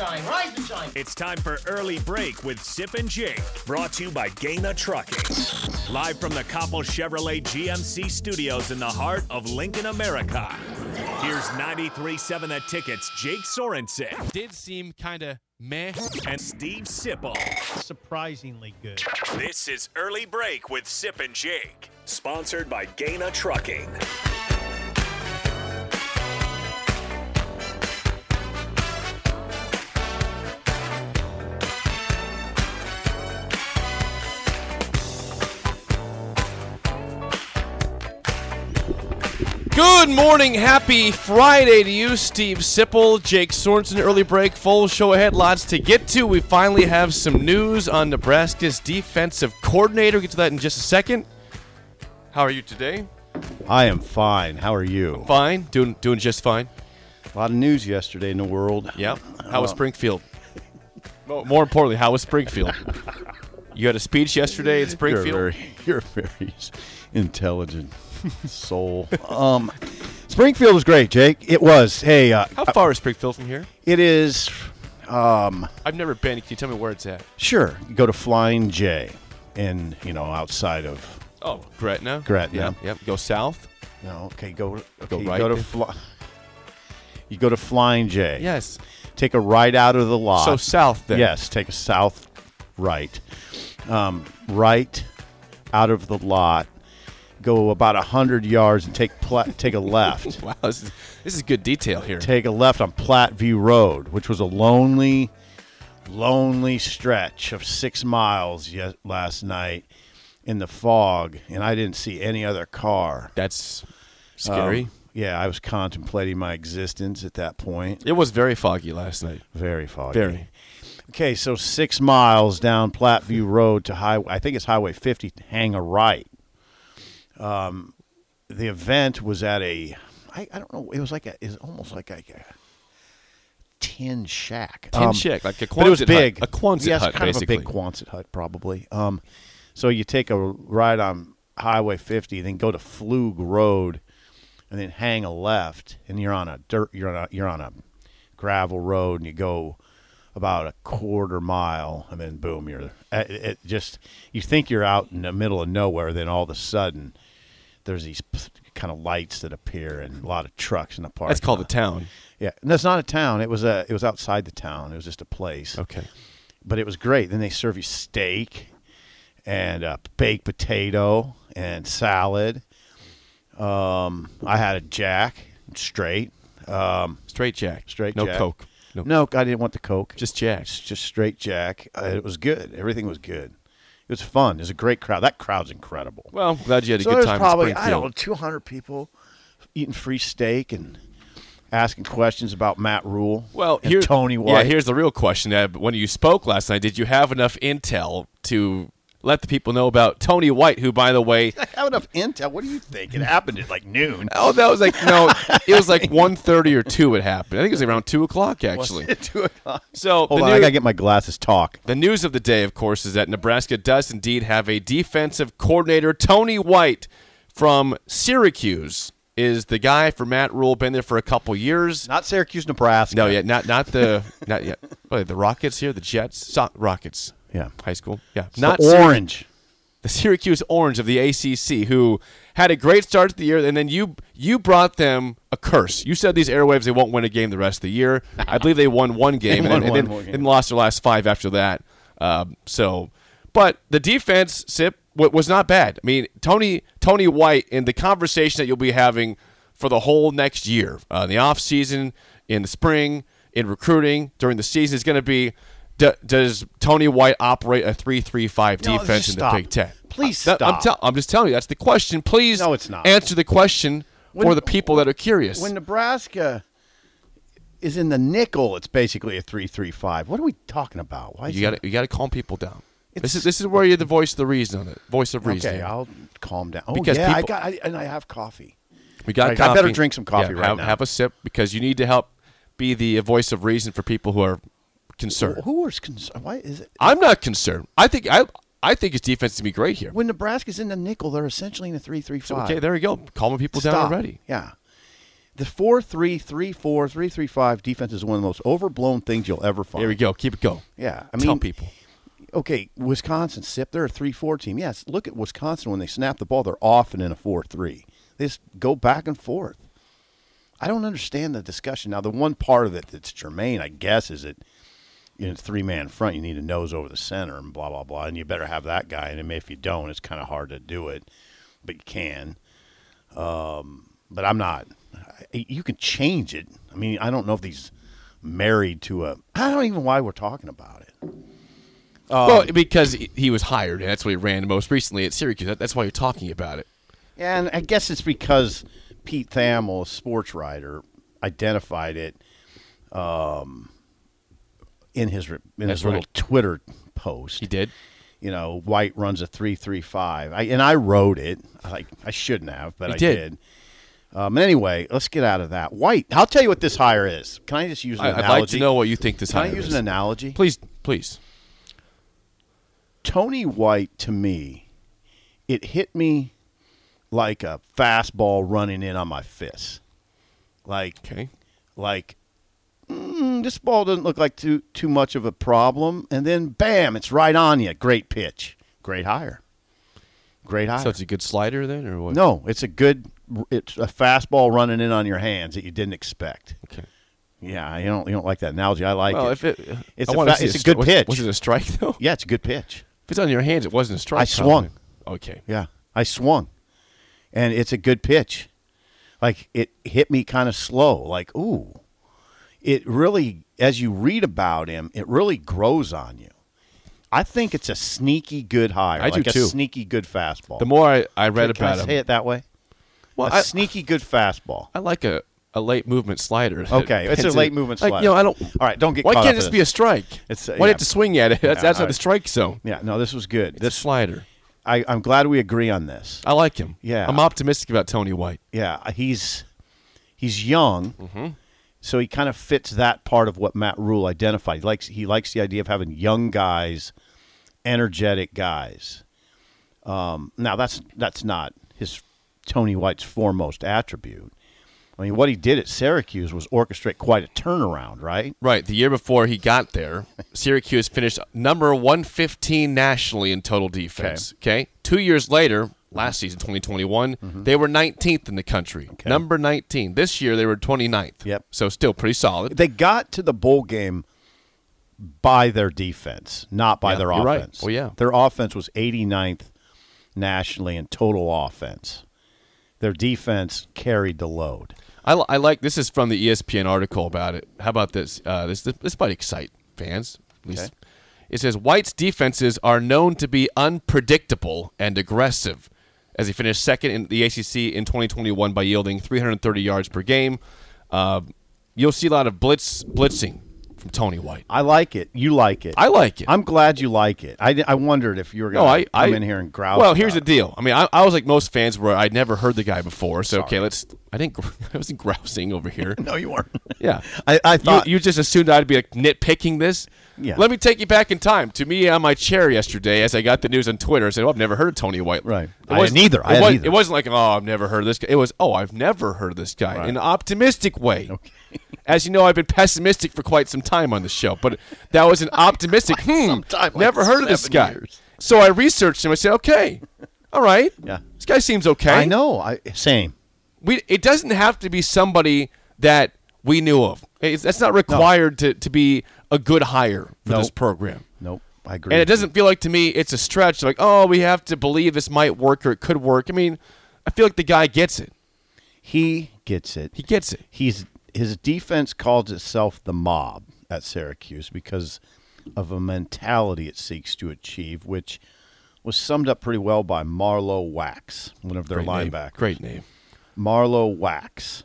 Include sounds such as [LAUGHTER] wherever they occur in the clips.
Shine. Rise and shine. It's time for Early Break with Sip and Jake, brought to you by Gana Trucking. Live from the Copple Chevrolet GMC studios in the heart of Lincoln, America. Here's 93.7 The Tickets, Jake Sorensen did seem kind of meh. and Steve Sipple. surprisingly good. This is Early Break with Sip and Jake, sponsored by Gana Trucking. Good morning, happy Friday to you, Steve Sipple, Jake Sorensen. Early break, full show ahead, lots to get to. We finally have some news on Nebraska's defensive coordinator. We'll get to that in just a second. How are you today? I am fine. How are you? Fine, doing doing just fine. A lot of news yesterday in the world. Yep. How was uh, Springfield? More importantly, how was Springfield? You had a speech yesterday at Springfield. [LAUGHS] You're very, you're very intelligent soul. um, Springfield was great, Jake. It was. Hey, uh, How far is Springfield from here? it is. Um, I've never been. Can you tell me where it's at? sure, you go to Flying J, and you know outside of. Oh, Gretna. Gretna. Yep. Yep. Go south. No, okay, go. Okay, Go right go to? Fly. You go to Flying J. Yes. Take a right out of the lot. So south then. Yes, take a south right. Um, right out of the lot. Go about a hundred yards and take pla- take a left. [LAUGHS] Wow, this is this is good detail here. take a left on Platteview Road, which was a lonely, lonely stretch of six miles yet last night in the fog, and I didn't see any other car. That's scary. Um, yeah, I was contemplating my existence at that point. it was very foggy last night. Very foggy. Very. Okay, so six miles down Platteview Road to highway, I think it's Highway 50. Hang a right. Um, the event was at a, I, I don't know, it was like a, it's almost like a, a tin shack. Tin Um, shack, like a Quonset but it was hut. big, A Quonset yes, hut, kind basically. of a big Quonset hut, probably. Um, so you take a ride on Highway 50, then go to Flug Road, and then hang a left, and you're on a dirt, you're on a, you're on a gravel road, and you go about a quarter mile, and then boom, you're it, it just you think you're out in the middle of nowhere, then all of a sudden there's these kind of lights that appear and a lot of trucks in the park. That's called a town. yeah. And that's not a town. It was a it was outside the town. It was just a place Okay. but it was great. Then they serve you steak and uh, baked potato and salad. Um, I had a Jack straight, um, Straight Jack. straight No Jack. Coke. No. No, I didn't want the Coke. Just Jack. Just straight Jack. Uh, it was good. Everything was good. It was fun. It was a great crowd. That crowd's incredible. Well, I'm glad you had a so good there's time probably I don't know, 200 people eating free steak and asking questions about Matt Rhule. Well, and here, Tony White. Yeah, here's the real question. When you spoke last night, did you have enough intel to let the people know about Tony White, who, by the way, [LAUGHS] I have enough intel. What do you think? It happened at like noon. oh, that was like no, it was like [LAUGHS] 1.30 or two. It happened. I think it was around two o'clock actually. [LAUGHS] Two o'clock. So Hold on, new- I gotta get my glasses. Talk. The news of the day, of course, is that Nebraska does indeed have a defensive coordinator. Tony White from Syracuse is the guy for Matt Rhule. Been there for a couple years. Not Syracuse, Nebraska. No, yet not not the not yet. What, the Rockets here, the Jets, so- Rockets. Yeah. high school. Yeah, It's not the Syrac- orange. the Syracuse Orange of the ACC, who had a great start to the year, and then you you brought them a curse. You said these airwaves they won't win a game the rest of the year. I believe they won one [LAUGHS] game, They and, won then, and then, game. and lost their last five after that. Um, so, but the defense, Sip, was not bad. I mean, Tony Tony White in the conversation that you'll be having for the whole next year, uh, in the off season, in the spring, in recruiting during the season is going to be. D- does Tony White operate a three-three-five No, defense in the. Big Ten? Please I'm, stop. tell- I'm just telling you that's the question. Please, No, it's not. Answer the question for the people that are curious. When Nebraska is in the nickel, it's basically a three-three-five. What are we talking about? Why is you got to you got to calm people down. This is this is where you're the voice of the reason on it. Voice of reason. Okay, I'll calm down. Oh Because yeah, I got, I, and I have coffee. we got. I- I better drink some coffee Yeah, right have, now. Have a sip because you need to help be the voice of reason for people who are concerned. Who is concerned? Why is it? I'm not concerned. I think I I think his defense is gonna be great here. When Nebraska's in the nickel, they're essentially in a So, three-three-five. okay, there you go. Calming people down already. Yeah. The four-three-three-four, three-three-five defense is one of the most overblown things you'll ever find. There we go. Keep it going. Yeah, I mean, Tell people. Okay, Wisconsin, SIP, they're a 3 4 team. Yes, look at Wisconsin when they snap the ball, they're often in a 4 3. They just go back and forth. I don't understand the discussion. Now, the one part of it that's germane, I guess, is that in a three man front, you need a nose over the center and blah, blah, blah. And you better have that guy. And if you don't, it's kind of hard to do it, but you can. Um, but I'm not. You can change it. I mean, I don't know if he's married to a. I don't even know why we're talking about it. Um, well, because he- was hired, and that's what he ran most recently at Syracuse. That's why you're talking about it. And I guess it's because Pete Thamel, a sports writer, identified it um, in his in That's his little right. Twitter post. He did. You know, White runs a three three five. I and I wrote it. Like I shouldn't have, but You I did. did. Um, anyway, let's get out of that. White. I'll tell you what this hire is. Can I just use an I, I'd like to know what you think this Can I hire use is. an analogy? Please, please. Tony White to me, it hit me like a fastball running in on my fist. Like Okay. like mm, this ball doesn't look like too too much of a problem, and then bam, it's right on you. Great pitch, great hire, great hire. So it's a good slider then, or what? no, it's a good. It's a fastball running in on your hands that you didn't expect. Okay. Yeah, you don't you don't like that analogy. I like Well, it. if it, It's I a fa- it's a stri- good was- pitch. Was it a strike [LAUGHS] though? yeah, it's a good pitch. If it's on your hands, it wasn't a strike. I swung. Okay. Yeah, I swung, and it's a good pitch. Like it hit me kind of slow. Like ooh, it really. As you read about him, it really grows on you. I think it's a sneaky good hire. I do like a too. sneaky good fastball. The more I, I read Can I about say him, it that way? well, a I, sneaky good fastball. I like a, a late movement slider. [LAUGHS] Okay, it's a late movement Like, slider. you know, I don't. All right, don't get Why can't this be a strike? It's, uh, Why yeah. did to swing at it? That's, Yeah, that's not the strike zone. Yeah, no, this was good. It's This slider. I, I'm glad we agree on this. I like him. Yeah. I'm optimistic about Tony White. Yeah, he's he's young, Mm-hmm. So he kind of fits that part of what Matt Rhule identified. He likes he likes the idea of having young guys, energetic guys. Um, now that's that's not his Tony White's foremost attribute. I mean, what he did at Syracuse was orchestrate quite a turnaround, right? Right. The year before he got there, [LAUGHS] Syracuse finished number 115 nationally in total defense. Okay. Two years later, last season, 2021, Mm-hmm. they were 19th in the country. Number 19. This year, they were 29th. Yep. So still pretty solid. They got to the bowl game by their defense, not by Yeah, their you're right. offense. Well, yeah. Their offense was 89th nationally in total offense. Their defense carried the load. I, I like this is from the ESPN article about it. How about this? Uh, this this might excite fans. At least Okay. it says White's defenses are known to be unpredictable and aggressive, as he finished second in the ACC in 2021 by yielding 330 yards per game. Uh, you'll see a lot of blitz blitzing from Tony White. I like it. You like it. I like it. I'm glad you like it. I, I wondered if you were going I, to come I in here and growl. Well, here's the deal. I mean, I, I was like most fans where I'd never heard the guy before. So okay, let's. I didn't. [LAUGHS] I wasn't grousing over here. [LAUGHS] No, you weren't. Yeah. I, I thought you, you just assumed I'd be like nitpicking this. Yeah. Let me take you back in time to me on my chair yesterday as I got the news on Twitter. I said, "Oh, I've never heard of Tony White." Right. It I wasn't- either. I It, was, either. it wasn't like, "Oh, I've never heard of this guy." It was, "Oh, I've never heard of this guy." Right. In an optimistic way. [LAUGHS] As you know, I've been pessimistic for quite some time on the show, but that was an [LAUGHS] optimistic. hmm. like never heard of this guy. years. So I researched him. I said, "Okay, [LAUGHS] all right. Yeah. This guy seems okay." I know. I same. we it doesn't have to be somebody that we knew of. It's, that's not required to, to be a good hire for this program. Nope. I agree. And it doesn't feel like to me it's a stretch. Like, oh, we have to believe this might work or it could work. I mean, I feel like the guy gets it. He gets it. He gets it. He's his defense calls itself the mob at Syracuse because of a mentality it seeks to achieve, which was summed up pretty well by Marlowe Wax, one of their Great name. linebackers. Great name. Marlowe Wax.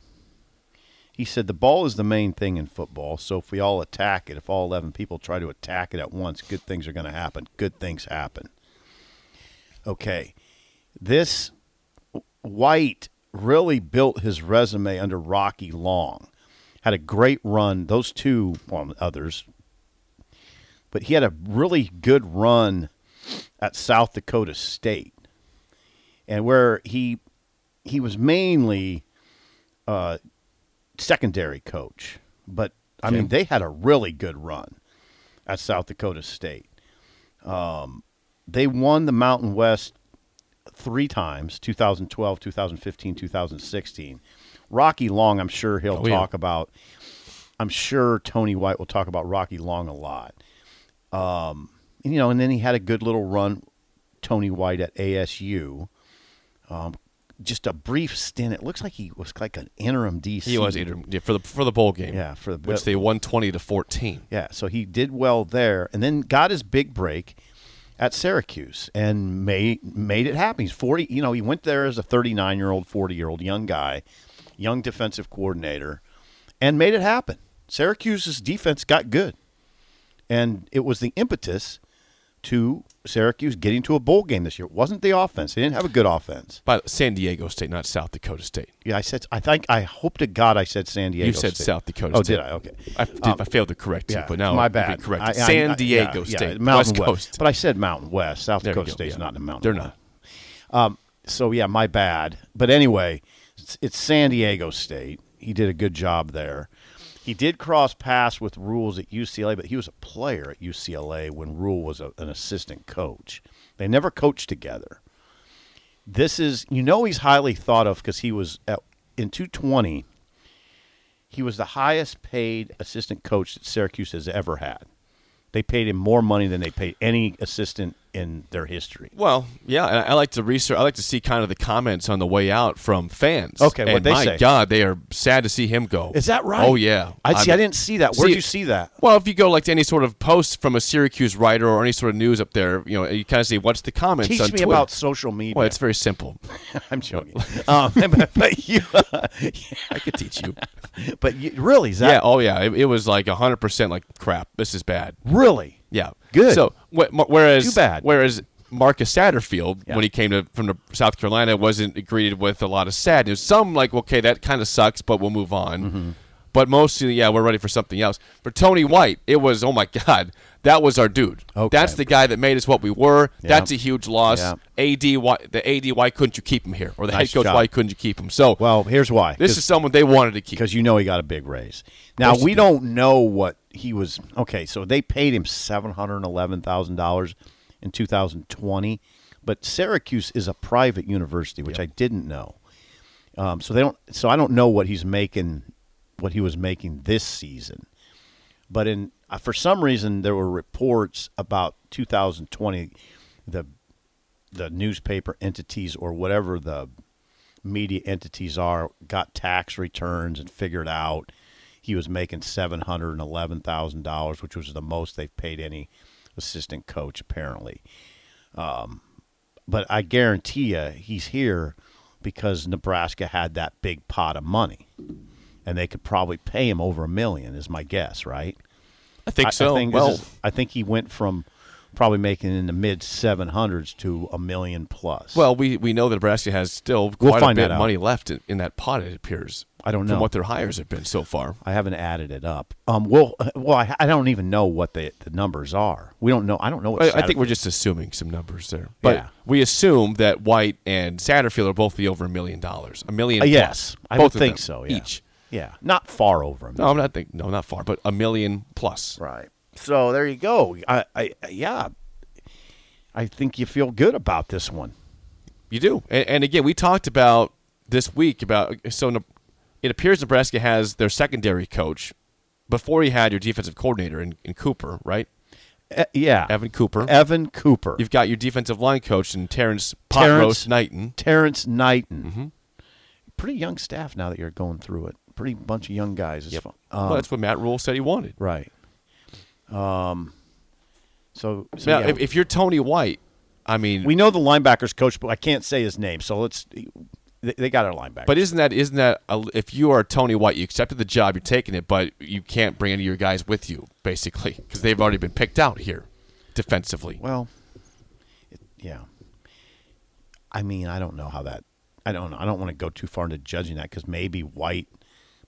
He said the ball is the main thing in football, so if we all attack it, if all 11 people try to attack it at once, good things are going to happen. Good things happen. Okay. This White really built his resume under Rocky Long. Had a great run. Those two, well, others, but he had a really good run at South Dakota State, and where he he was mainly uh, secondary coach, but I mean they had a really good run at South Dakota State. Um, they won the Mountain West three times 2012 2015 2016 rocky long i'm sure he'll Oh, yeah. talk about i'm sure tony white will talk about rocky long a lot um, and, you know and then he had a good little run tony white at asu um, just a brief stint it looks like he was like an interim dc He was interim yeah, for the for the bowl game. Yeah, for the- which they won twenty to fourteen. Yeah, so he did well there, and then got his big break at Syracuse and made made it happen. He's forty. You know, he went there as a thirty nine year old, forty year old young guy, young defensive coordinator, and made it happen. Syracuse's defense got good, and it was the impetus to Syracuse getting to a bowl game this year. It wasn't the offense; they didn't have a good offense. By San Diego State, not South Dakota State. Yeah, I said. I think. I hope to God I said San Diego. You said State. South Dakota Oh, State. did I? Okay. I, did, Um, I failed to correct you, Yeah, but now my bad. corrected. I- I- San Diego yeah, State, yeah, Mountain West West. Coast. But I said Mountain West. South There Dakota State's yeah. not in the Mountain. They're West. not. Um, so yeah, my bad. But anyway, it's, it's San Diego State. He did a good job there. He did cross paths with Rhules at UCLA, but he was a player at UCLA when Rhule was a, an assistant coach. They never coached together. This is, you know, he's highly thought of because he was at, in 220. He was the highest paid assistant coach that Syracuse has ever had. They paid him more money than they paid any assistant in their history. Well, yeah, and I like to research. I like to see kind of the comments on the way out from fans. Okay, and what they my say. God, they are sad to see him go. Is that right? Oh yeah. I see. I didn't see that. Where'd See- you see that? Well, if you go like to any sort of post from a Syracuse writer or any sort of news up there, you know, you kind of see what's the comments Teach me Twitter. about social media. Well, it's very simple. [LAUGHS] I'm joking. um, [LAUGHS] but, but you, I could teach you. [LAUGHS] but you, really, that yeah. Oh yeah. It, it was like hundred percent like crap. This is bad. really? Yeah. Good. So wh- whereas Too bad. whereas Marcus Satterfield, Yeah. when he came to from the South Carolina, wasn't greeted with a lot of sad news. Some like, okay, that kind of sucks, but we'll move on. Mm-hmm. But mostly, yeah, we're ready for something else. For Tony White, it was, oh my God, that was our dude. Okay. That's the guy that made us what we were. Yeah. That's a huge loss. Yeah. AD, why, the AD, why couldn't you keep him here? Or the Nice head coach, job. why couldn't you keep him? So, Well, here's why. this is someone they wanted to keep. because you know he got a big raise. Now we don't know what he was. Okay, so they paid him seven hundred eleven thousand dollars in 2020, but Syracuse is a private university, which I didn't know. Um, so they don't. So I don't know what he's making, what he was making this season. But in uh, for some reason there were reports about 2020, the the newspaper entities or whatever the media entities are got tax returns and figured out he was making seven hundred and eleven thousand dollars, which was the most they've paid any assistant coach apparently. Um, but I guarantee you, he's here because Nebraska had that big pot of money, and they could probably pay him over a million, is my guess, right? I think so. I think, well, is, I think he went from probably making in the mid seven hundreds to a million plus. well, we, we know that Nebraska has still We'll quite a bit of money left in, in that pot. It appears. I don't from know. what their hires have been so far. I haven't added it up. Um, well, well, I, I don't even know what the, the numbers are. We don't know. I don't know what. I, I think we're just assuming some numbers there, but Yeah. we assume that White and Satterfield are both be over a million dollars, a million. Uh, plus. yes, I both think so. Yeah. Each. Yeah, not far over. a No, I'm not think. No, not far, but a million plus. Right. So there you go. I, I yeah. I think you feel good about this one. You do, and, and again, we talked about this week about so it appears Nebraska has their secondary coach before you had your defensive coordinator in, in Cooper, right? E- yeah. Evan Cooper. Evan Cooper. You've got your defensive line coach in Terrence Potrost Knighton. Terrence Knighton. Mm-hmm. Pretty young staff now that you're going through it. Pretty bunch of young guys. It's fun. well, Um, that's what Matt Rhule said he wanted. right. Um. So, so Now, yeah, if, if you're Tony White, I mean, we know the linebackers coach, but I can't say his name. So let's. They, got our linebacker. But isn't that isn't that a, if you are Tony White, you accepted the job, you're taking it, but you can't bring any of your guys with you, basically, because they've already been picked out here, defensively. Well, it, yeah. I mean, I don't know how that. I don't know. I don't want to go too far into judging that because maybe White,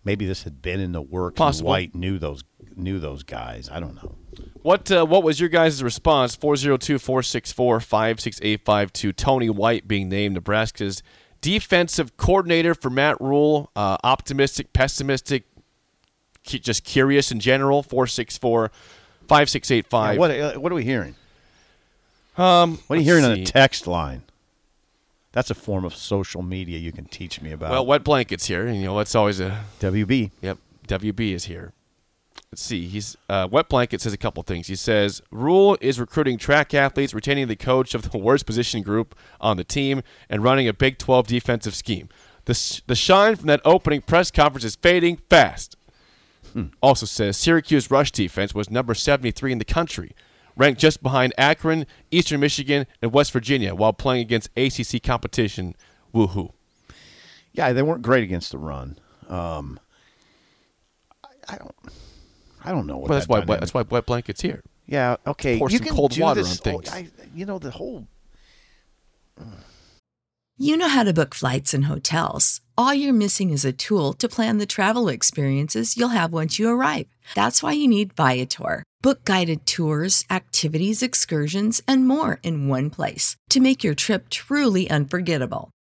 maybe this had been in the works. Possible. And White knew those knew those guys. I don't know. What uh, what was your guys' response? 402-464-5685 to Tony White being named Nebraska's defensive coordinator for Matt Rhule. Uh, optimistic, pessimistic, just curious in general. 464-5685. Yeah, what uh, what are we hearing? um, What are you hearing on see. the text line? That's a form of social media you can teach me about. Well, wet blankets here. and, You know, that's always a WB. Yep, WB is here. Let's see. He's uh, Wet Blanket says a couple things. He says Rhule is recruiting track athletes, retaining the coach of the [LAUGHS] worst position group on the team, and running a Big 12 defensive scheme. The s- the shine from that opening press conference is fading fast. Also says Syracuse rush defense was number 73 in the country, ranked just behind Akron, Eastern Michigan, and West Virginia, while playing against ACC competition. Woohoo! Yeah, they weren't great against the run. Um, I, I don't. I don't know what. Well, that's that why dynamic- that's why Wet Blanket's here. Yeah. Okay. Pour you some can cold do water this on things. I, you know the whole. You know how to book flights and hotels. All you're missing is a tool to plan the travel experiences you'll have once you arrive. That's why you need Viator. Book guided tours, activities, excursions, and more in one place to make your trip truly unforgettable.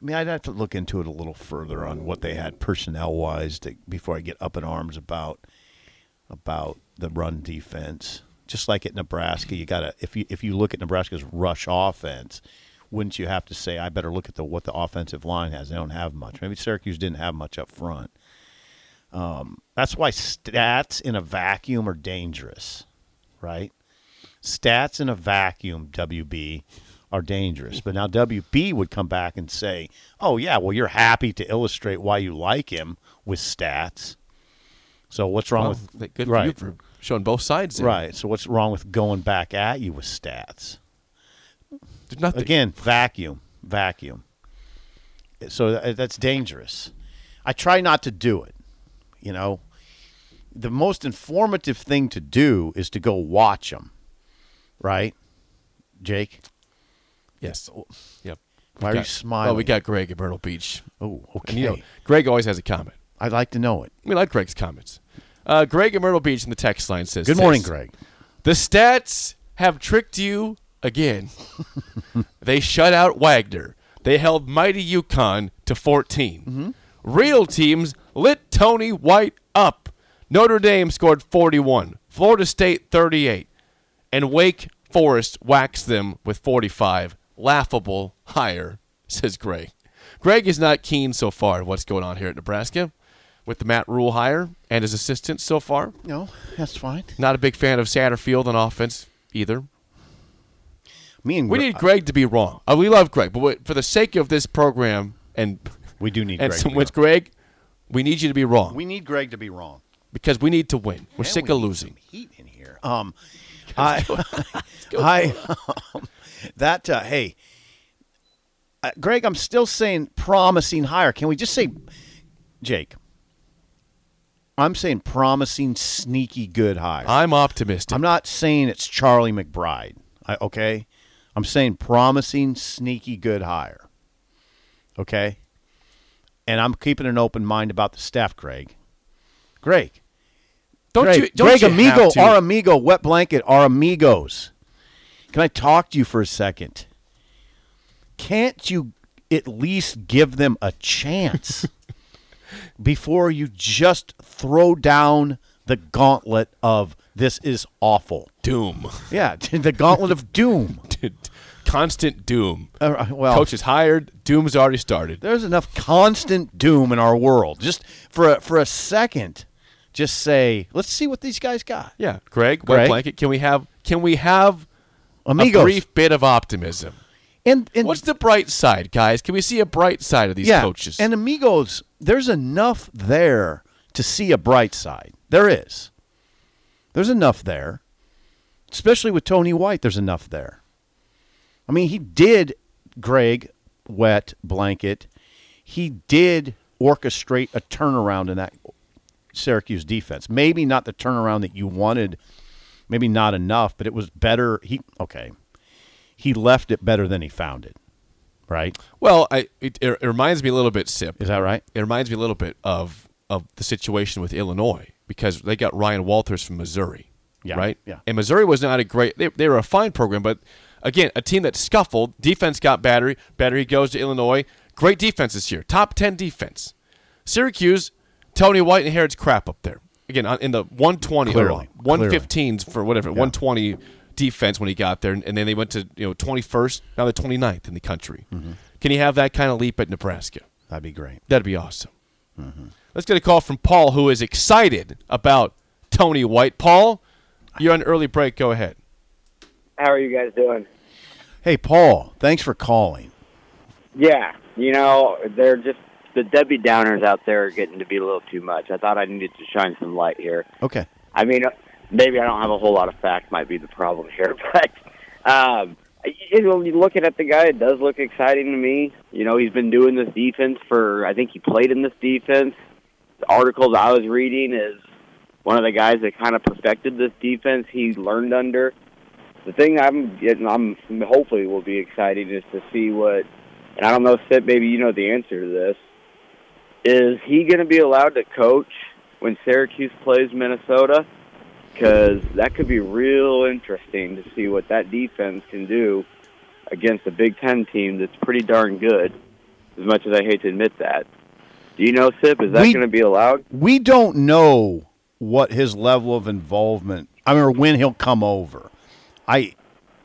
I mean, I'd have to look into it a little further on what they had personnel wise before I get up in arms about about the run defense. Just like at Nebraska, you gotta if you if you look at Nebraska's rush offense, wouldn't you have to say I better look at the what the offensive line has? They don't have much. Maybe Syracuse didn't have much up front. Um, that's why stats in a vacuum are dangerous, right? Stats in a vacuum, WB, are dangerous. But now WB would come back and say, "Oh yeah, well you're happy to illustrate why you like him with stats." So what's wrong Well, with th- good for right. you for showing both sides. there. right? So what's wrong with going back at you with stats? There's nothing. Again, vacuum, vacuum. So uh, that's dangerous. I try not to do it. You know, the most informative thing to do is to go watch them, right, Jake? Yes. Yep. Why are We you got- smiling? Well, we got Greg at Myrtle Beach. Oh, okay. And you know, Greg always has a comment. I'd like to know it. We like Greg's comments. Uh, Greg at Myrtle Beach in the text line says, Good morning, this, Greg. The stats have tricked you again. [LAUGHS] they shut out Wagner. They held mighty UConn to 14. Mm-hmm. Real teams lit Tony White up. Notre Dame scored 41, Florida State 38, and Wake Forest waxed them with 45. Laughable higher, says Greg. Greg is not keen so far what's going on here at Nebraska with the Matt Rhule hire and his assistants so far. No, that's fine. Not a big fan of Satterfield on offense either. Me and We need Greg to be wrong. Uh, we love Greg, but for the sake of this program and [LAUGHS] we do need and Greg. some go. Greg, we need you to be wrong We need Greg to be wrong. because we need to win. We're And sick we of losing. some heat in here. Um, [LAUGHS] I, [LAUGHS] I, um, that uh, hey, uh, Greg, I'm still saying promising hire. Can we just say, Jake? I'm saying promising, sneaky good hire. I'm optimistic. I'm not saying it's Charlie McBride. I, okay, I'm saying promising, sneaky good hire. Okay, and I'm keeping an open mind about the staff, Greg. Greg, don't Greg, you? Don't Greg you amigo, our amigo, wet blanket, our amigos. Can I talk to you for a second? Can't you at least give them a chance [LAUGHS] before you just throw down the gauntlet of this is awful? doom. Yeah, [LAUGHS] the gauntlet of doom. [LAUGHS] Constant doom. Uh, well, Coach is hired. Doom's already started. there's enough constant doom in our world. Just for a, for a second, just say, let's see what these guys got. Yeah, Greg, wet blanket. Can we have? Can we have Amigos. a brief bit of optimism? and, and What's the bright side, guys? Can we see a bright side of these yeah, coaches? And amigos, there's enough there to see a bright side. There is. There's enough there. Especially with Tony White, there's enough there. I mean, he did Greg wet blanket. He did orchestrate a turnaround in that Syracuse defense. Maybe not the turnaround that you wanted, maybe not enough, but it was better. He okay. He left it better than he found it. Right? well, I, it, it reminds me a little bit, Sip. Is that right? it reminds me a little bit of of the situation with Illinois because they got Ryan Walters from Missouri, Yeah, right? yeah. And Missouri was not a great. They, they were a fine program, but again, a team that scuffled. Defense got battery. Battery goes to Illinois. Great defense this year. Top ten defense. Syracuse, Tony White inherits crap up there. Again, in the 120 Clearly, or 115s for whatever 120 defense when he got there, and then they went to you know 21st. Now they're 29th in the country. Mm-hmm. Can you have that kind of leap at Nebraska? That'd be great. That'd be awesome. Let's get a call from Paul, who is excited about Tony White. Paul, you're on early break. Go ahead. How are you guys doing? Hey, Paul, thanks for calling. Yeah, you know, they're just the Debbie Downers out there are getting to be a little too much. I thought I needed to shine some light here. Okay. I mean, maybe I don't have a whole lot of facts. Might be the problem here, [LAUGHS] but um, you know, looking at the guy, it does look exciting to me. You know, he's been doing this defense for. I think he played in this defense. The articles I was reading is one of the guys that kind of perfected this defense. He learned under. The thing I'm getting, I'm hopefully will be exciting is to see what. And I don't know, Sid, maybe you know the answer to this. Is he going to be allowed to coach when Syracuse plays Minnesota? Because that could be real interesting to see what that defense can do against a Big Ten team that's pretty darn good. As much as I hate to admit that, do you know, Sip? Is that going to be allowed? We don't know what his level of involvement. I mean, or when he'll come over. I,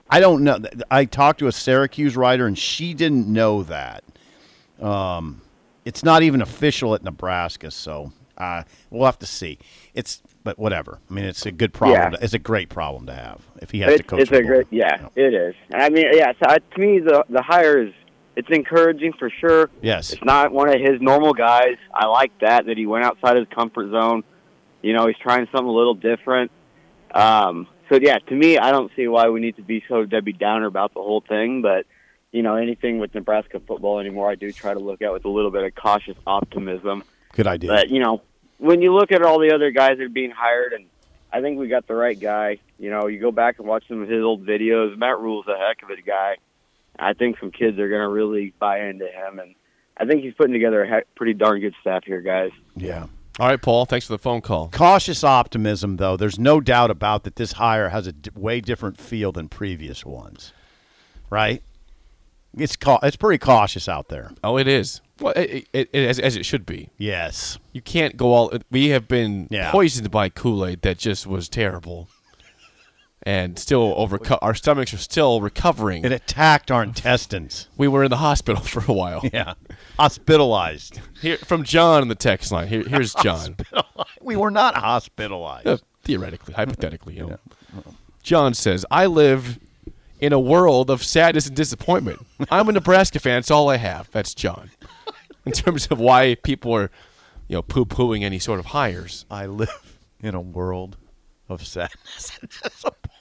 I don't know. I talked to a Syracuse writer, and she didn't know that. Um, it's not even official at Nebraska, so Uh, we'll have to see. It's but whatever. I mean, it's a good problem. Yeah. To, it's a great problem to have if he has to coach. it's a great, yeah, it is. And I mean, yeah. So I, to me, the the hire is it's encouraging for sure. Yes. It's not one of his normal guys. I like that that he went outside his comfort zone. You know, he's trying something a little different. Um, so yeah, to me, I don't see why we need to be so Debbie Downer about the whole thing. But you know, anything with Nebraska football anymore, I do try to look at with a little bit of cautious optimism. Good idea. But you know, when you look at all the other guys that are being hired, and I think we got the right guy. You know, you go back and watch some of his old videos. Matt Rhule's a heck of a guy. I think some kids are going to really buy into him, and I think he's putting together a heck, pretty darn good staff here, guys. yeah. All right, Paul. Thanks for the phone call. Cautious optimism, though. There's no doubt about that. This hire has a d- way different feel than previous ones, right? It's cau- it's pretty cautious out there. Oh, it is. Well, it, it, it, as, as it should be. Yes. You can't go all. We have been Yeah. poisoned by Kool Aid that just was terrible, and still overco- Our stomachs are still recovering. It attacked our intestines. we were in the hospital [LAUGHS] for a while. Yeah. Hospitalized. Here from John in the text line. Here, here's [LAUGHS] John. we were not hospitalized. Uh, theoretically, hypothetically, you know. John says, "I live in a world of sadness and disappointment. I'm a Nebraska fan. It's all I have." That's John. [LAUGHS] In terms of why people are, you know, poo-pooing any sort of hires. I live in a world of sadness and disappointment.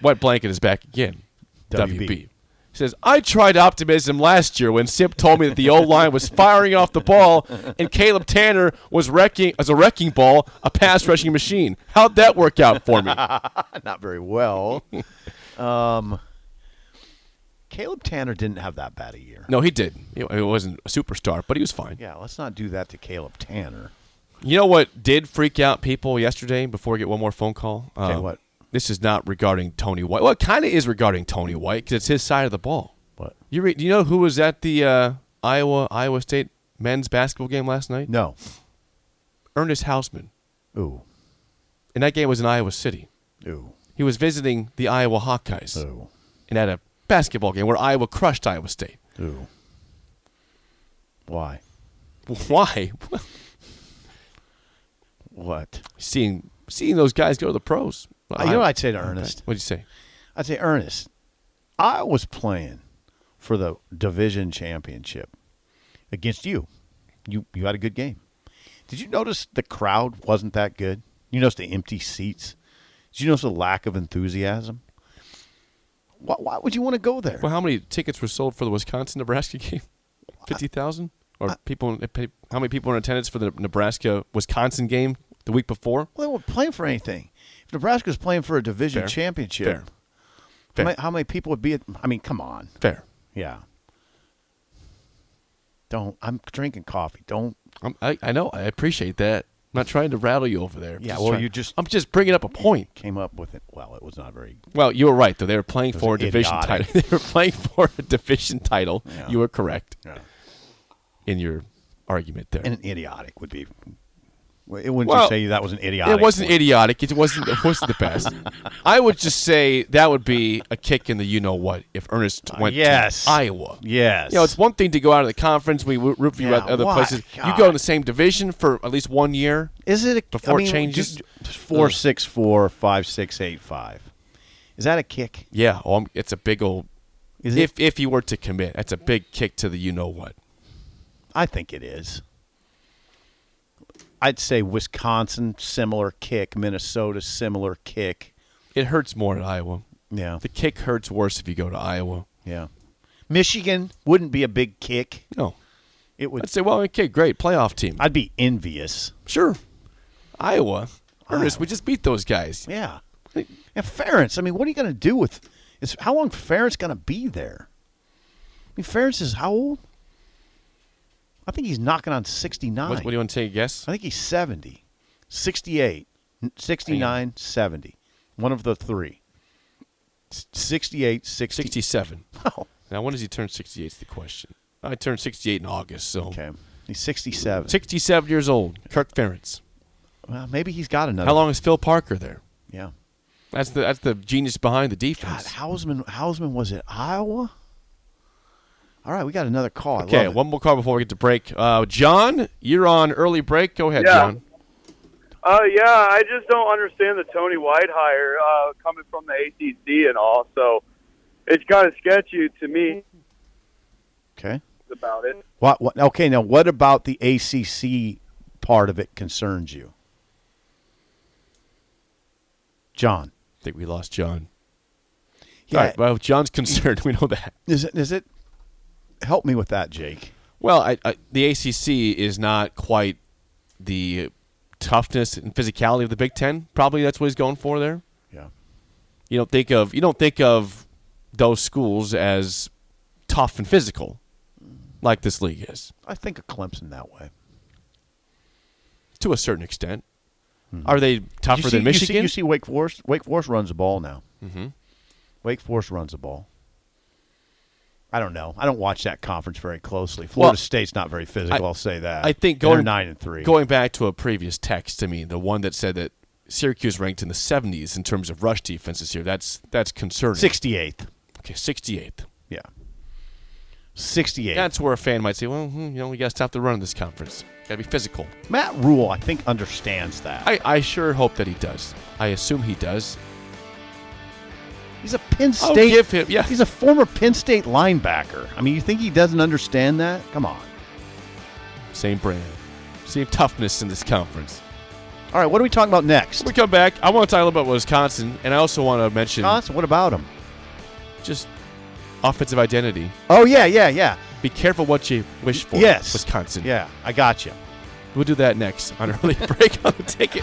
Wet blanket is back again. WB. WB. Says, I tried optimism last year when Sip told me that the O line was firing off the ball and Caleb Tannor was wrecking as a wrecking ball, a pass rushing machine. How'd that work out for me? [LAUGHS] Not very well. Um, Caleb Tannor didn't have that bad a year. No, he did. He he wasn't a superstar, but he was fine. Yeah, let's not do that to Caleb Tannor. You know what did freak out people yesterday before we get one more phone call? Okay, Um, what? This is not regarding Tony White. Well, it kind of is regarding Tony White because it's his side of the ball. What? You re- do you know who was at the uh, Iowa Iowa State men's basketball game last night? No. Ernest Hausmann. Ooh. And that game was in Iowa City. Ooh. He was visiting the Iowa Hawkeyes Ooh. and at a basketball game where Iowa crushed Iowa State. Ooh. Why? Why? What? seeing seeing those guys go to the pros. Uh, you know what I'd say to Ernest? What'd you say? I'd say, Ernest, I was playing for the division championship against you. You you had a good game. Did you notice the crowd wasn't that good? You notice the empty seats? Did you notice a lack of enthusiasm? Why, why would you want to go there? Well, how many tickets were sold for the Wisconsin Nebraska [LAUGHS] game? Fifty thousand, or people? How many people were in attendance for the Nebraska Wisconsin game the week before? Well, they weren't playing for anything. If Nebraska's playing for a division Fair. championship, Fair. How, Fair. many, how many people would be at? I mean, come on. Fair. Yeah. Don't. I'm drinking coffee. Don't. I'm, I I know. I appreciate that. I'm not trying to rattle you over there. I'm Yeah, just well, trying- you just- I'm just bringing up a point. Came up with it. Well, it was not very. Well, you were right though. They were playing for a division idiotic. title. [LAUGHS] they were playing for a division title. Yeah. You were correct Yeah. in your argument there. And idiotic would be. It wouldn't Well, you say that was an idiotic? It wasn't one? idiotic. It wasn't. It wasn't the best. I would just say that would be a kick in the you know what if Ernest went Uh, yes. to Iowa. Yes. You know, it's one thing to go out of the conference. We root for you Yeah, at other why? places. You go in the same division for at least one year. Is it a, before I it mean, changes? just- just Four six four five six eight five. Is that a kick? Yeah. Oh, it's a big old. Is it? if if you were to commit, that's a big kick to the you know what. I think it is. I'd say Wisconsin similar kick, Minnesota similar kick. It hurts more at Iowa. Yeah. The kick hurts worse if you go to Iowa. Yeah. Michigan wouldn't be a big kick. No. It would I'd say, well, okay, great playoff team. I'd be envious. sure. Iowa. Ernest, we just beat those guys. Yeah. And Ferentz, I mean, what are you going to do with is how long Ferentz going to be there? I mean, Ferentz is how old? I think he's knocking on 69. What, what do you want to take a guess? I think he's 70. 68, n- 69, 70. One of the three. S- 68, 60. 67. [LAUGHS] Oh, Now, when does he turn 68 is the question. I turned 68 in August, so okay. He's 67. 67 years old. Kirk Ferentz. Well, maybe he's got another. How long is Phil Parker there? Yeah. That's the that's the genius behind the God, defense. Hausmann, Hausmann was at Iowa? All right, we got another call. Okay, one more call before we get to break. Uh, John, you're on early break. Go ahead, Yeah. John. Uh, yeah, I just don't understand the Tony White hire uh, coming from the ACC and all. So it's kind of sketchy to me Okay. about it. What, what? Okay, now what about the ACC part of it concerns you, John? I think we lost John. Yeah. All right, well, John's concerned. [LAUGHS] We know that. Is it? Is it? Help me with that, Jake. Well, I, I, the ACC is not quite the toughness and physicality of the Big Ten. Probably that's what he's going for there. Yeah. You don't think of you don't think of those schools as tough and physical, like this league is, I think of Clemson that way. to a certain extent. Are they tougher see, than Michigan? You see, you see Wake Forest. Wake Forest runs the ball now. mm-hmm. Wake Forest runs the ball. I don't know. I don't watch that conference very closely. Florida Well, State's not very physical. I- will say that. I think going nine and three. Going back to a previous text to me, the one that said that Syracuse ranked in the 70s in terms of rush defense this year. That's that's concerning. sixty eighth. Okay, 68th. Yeah. Sixty eighth. That's where a fan might say, "Well, hmm, you know, we got to stop the run in this conference. Got to be physical." Matt Rhule, I think, understands that. I, I sure hope that he does. I assume he does. He's a Penn State. I'll give him- yeah. He's a former Penn State linebacker. I mean, you think he doesn't understand that? Come on. Same brand, same toughness in this conference. All right, what are we talking about next? When we come back, I want to talk a little about Wisconsin, and I also want to mention Wisconsin, what about him? just offensive identity. Oh yeah, yeah, yeah. Be careful what you wish for. Yes. Wisconsin. Yeah, I got you. We'll do that next on early [LAUGHS] break on the ticket.